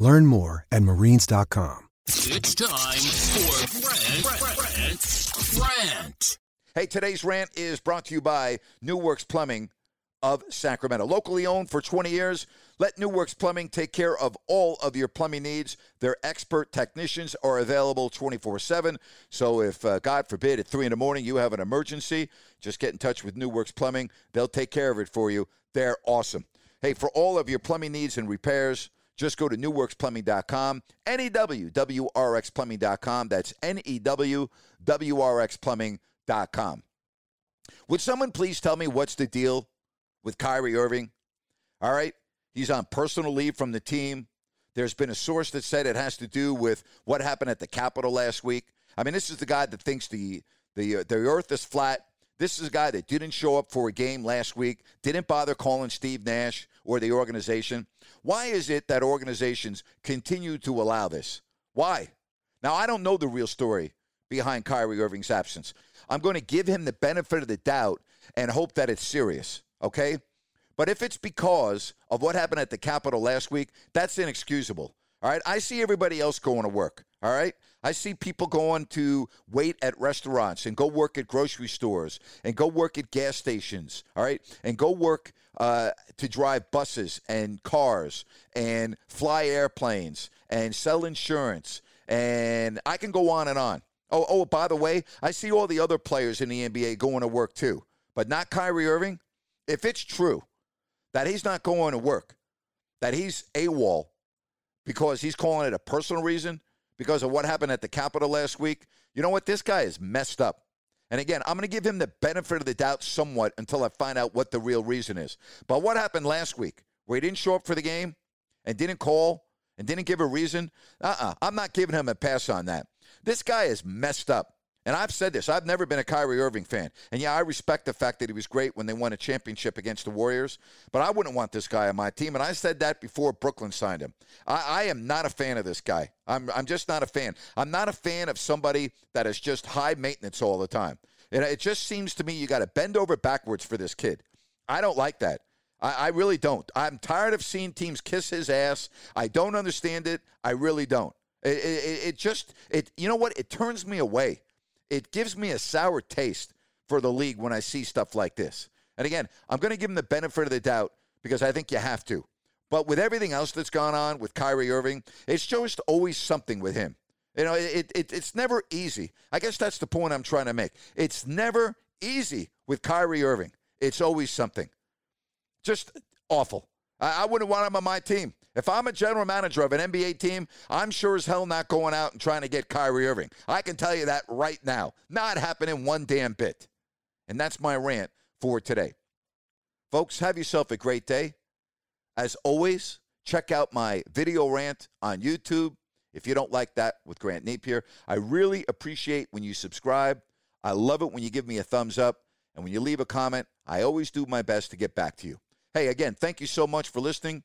Learn more at marines.com. It's time for Rant, Rant, Rant. Hey, today's rant is brought to you by New Works Plumbing of Sacramento. Locally owned for 20 years, let New Works Plumbing take care of all of your plumbing needs. Their expert technicians are available 24 7. So if, uh, God forbid, at 3 in the morning you have an emergency, just get in touch with New Works Plumbing. They'll take care of it for you. They're awesome. Hey, for all of your plumbing needs and repairs, just go to newworksplumbing.com, N-E-W-W-R-X-plumbing.com. That's N-E-W-W-R-X-plumbing.com. Would someone please tell me what's the deal with Kyrie Irving? All right. He's on personal leave from the team. There's been a source that said it has to do with what happened at the Capitol last week. I mean, this is the guy that thinks the the uh, the earth is flat. This is a guy that didn't show up for a game last week, didn't bother calling Steve Nash or the organization. Why is it that organizations continue to allow this? Why? Now, I don't know the real story behind Kyrie Irving's absence. I'm going to give him the benefit of the doubt and hope that it's serious, okay? But if it's because of what happened at the Capitol last week, that's inexcusable. All right. I see everybody else going to work. All right. I see people going to wait at restaurants and go work at grocery stores and go work at gas stations. All right. And go work uh, to drive buses and cars and fly airplanes and sell insurance. And I can go on and on. Oh, oh, by the way, I see all the other players in the NBA going to work too, but not Kyrie Irving. If it's true that he's not going to work, that he's AWOL because he's calling it a personal reason because of what happened at the Capitol last week, you know what? This guy is messed up. And again, I'm going to give him the benefit of the doubt somewhat until I find out what the real reason is. But what happened last week where he didn't show up for the game and didn't call and didn't give a reason? Uh uh-uh, uh. i am not giving him a pass on that. This guy is messed up. And I've said this. I've never been a Kyrie Irving fan. And yeah, I respect the fact that he was great when they won a championship against the Warriors. But I wouldn't want this guy on my team. And I said that before Brooklyn signed him. I, I am not a fan of this guy. I'm, I'm just not a fan. I'm not a fan of somebody that is just high maintenance all the time. And it just seems to me you got to bend over backwards for this kid. I don't like that. I, I really don't. I'm tired of seeing teams kiss his ass. I don't understand it. I really don't. It, it, it just, it. you know what? It turns me away it gives me a sour taste for the league when I see stuff like this. And again, I'm going to give him the benefit of the doubt because I think you have to. But with everything else that's gone on with Kyrie Irving, it's just always something with him. You know, it, it, it's never easy. I guess that's the point I'm trying to make. It's never easy with Kyrie Irving. It's always something. Just awful. I, I wouldn't want him on my team. If I'm a general manager of an NBA team, I'm sure as hell not going out and trying to get Kyrie Irving. I can tell you that right now. Not happening one damn bit. And that's my rant for today. Folks, have yourself a great day. As always, check out my video rant on YouTube if you don't like that with Grant Napier. I really appreciate when you subscribe. I love it when you give me a thumbs up. And when you leave a comment, I always do my best to get back to you. Hey, again, thank you so much for listening.